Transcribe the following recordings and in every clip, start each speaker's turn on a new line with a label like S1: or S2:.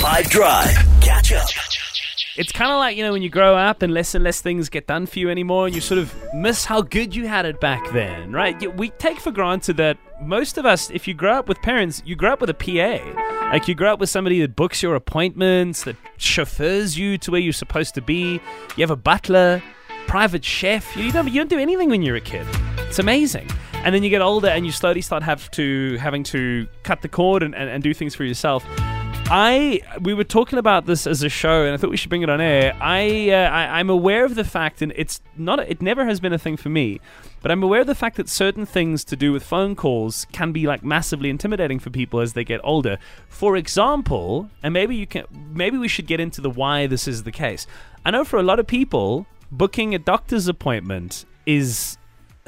S1: 5 Drive. Catch up.
S2: It's kind of like, you know, when you grow up and less and less things get done for you anymore, and you sort of miss how good you had it back then, right? We take for granted that most of us, if you grow up with parents, you grow up with a PA. Like, you grow up with somebody that books your appointments, that chauffeurs you to where you're supposed to be. You have a butler, private chef. You don't, you don't do anything when you're a kid. It's amazing. And then you get older and you slowly start have to having to cut the cord and, and, and do things for yourself. I we were talking about this as a show, and I thought we should bring it on air. I, uh, I I'm aware of the fact, and it's not it never has been a thing for me, but I'm aware of the fact that certain things to do with phone calls can be like massively intimidating for people as they get older. For example, and maybe you can maybe we should get into the why this is the case. I know for a lot of people, booking a doctor's appointment is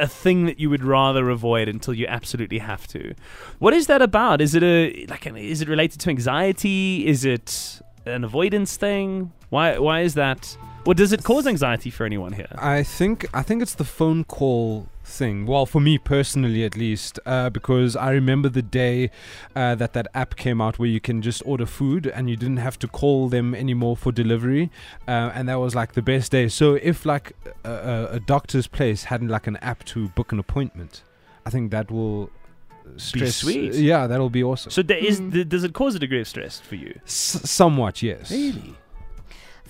S2: a thing that you would rather avoid until you absolutely have to. What is that about? Is it a like an, is it related to anxiety? Is it an avoidance thing? Why why is that? Or does it cause anxiety for anyone here?
S3: I think I think it's the phone call thing. Well, for me personally, at least, uh, because I remember the day uh, that that app came out where you can just order food and you didn't have to call them anymore for delivery, uh, and that was like the best day. So if like a, a, a doctor's place hadn't like an app to book an appointment, I think that will. Stress.
S2: sweet.
S3: Yeah, that'll be awesome.
S2: So there is th- does it cause a degree of stress for you?
S3: S- somewhat, yes.
S2: Really?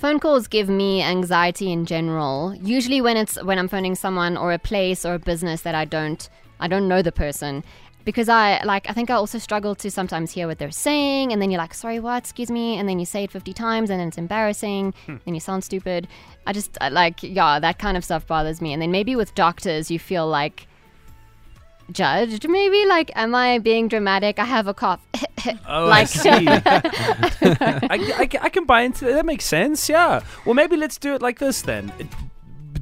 S4: Phone calls give me anxiety in general. Usually when it's when I'm phoning someone or a place or a business that I don't I don't know the person. Because I like I think I also struggle to sometimes hear what they're saying and then you're like, sorry what, excuse me, and then you say it fifty times and then it's embarrassing, hmm. then you sound stupid. I just I, like yeah, that kind of stuff bothers me. And then maybe with doctors you feel like judged maybe like am i being dramatic i have a cough
S2: Oh,
S4: Like-
S2: I see. I, I, I can buy into that. That makes sense. Yeah. Well, maybe let's do it like this then.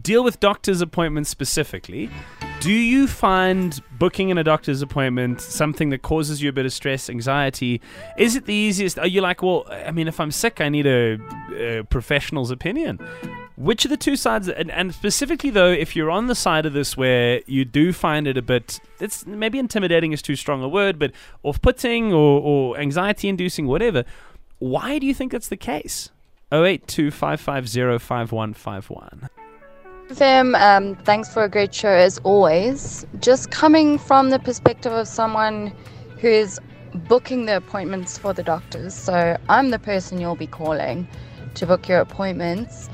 S2: Deal with doctor's appointments specifically. Do you find booking in a doctor's appointment something that causes you a bit of stress, anxiety? Is it the easiest? Are you like, well, I mean, if I'm sick, I need a, a professional's opinion? Which of the two sides, and, and specifically though, if you're on the side of this where you do find it a bit, it's maybe intimidating is too strong a word, but off-putting or, or anxiety-inducing, whatever. Why do you think that's the case? 082 550 5151.
S5: Fem, um, thanks for a great show as always. Just coming from the perspective of someone who is booking the appointments for the doctors, so I'm the person you'll be calling to book your appointments.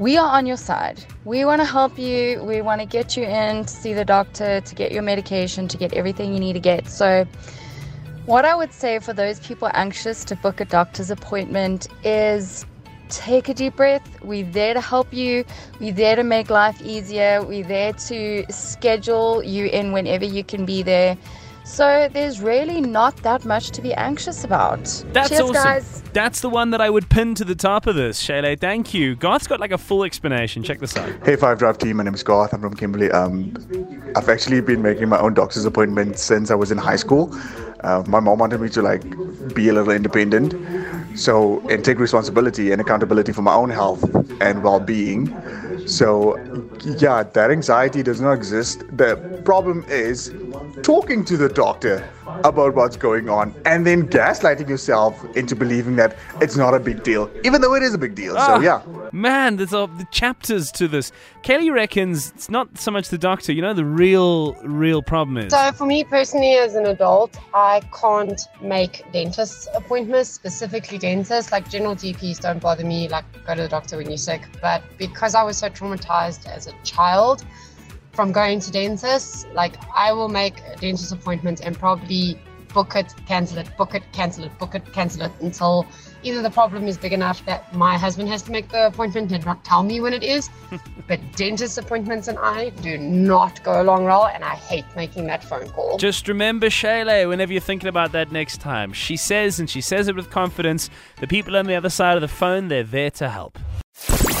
S5: We are on your side. We want to help you. We want to get you in to see the doctor, to get your medication, to get everything you need to get. So, what I would say for those people anxious to book a doctor's appointment is take a deep breath. We're there to help you. We're there to make life easier. We're there to schedule you in whenever you can be there. So there's really not that much to be anxious about.
S2: That's
S5: Cheers,
S2: awesome.
S5: guys.
S2: That's the one that I would pin to the top of this, Shayla. Thank you. Garth's got like a full explanation. Check this out.
S6: Hey, Five Drive team. My name is Garth. I'm from Kimberley. Um, I've actually been making my own doctor's appointments since I was in high school. Uh, my mom wanted me to like be a little independent, so and take responsibility and accountability for my own health and well-being. So, yeah, that anxiety does not exist. The problem is talking to the doctor about what's going on and then gaslighting yourself into believing that it's not a big deal, even though it is a big deal.
S2: Ah.
S6: So, yeah.
S2: Man, there's all the chapters to this. Kelly reckons it's not so much the doctor. You know, the real, real problem is.
S7: So for me personally, as an adult, I can't make dentist appointments, specifically dentists. Like general GPs don't bother me. Like go to the doctor when you're sick. But because I was so traumatized as a child from going to dentists, like I will make a dentist appointment and probably book it, cancel it, book it, cancel it, book it, cancel it until either the problem is big enough that my husband has to make the appointment and not tell me when it is. but dentist appointments and I do not go along well, and I hate making that phone call.
S2: Just remember, Shayla, whenever you're thinking about that next time, she says, and she says it with confidence, the people on the other side of the phone, they're there to help.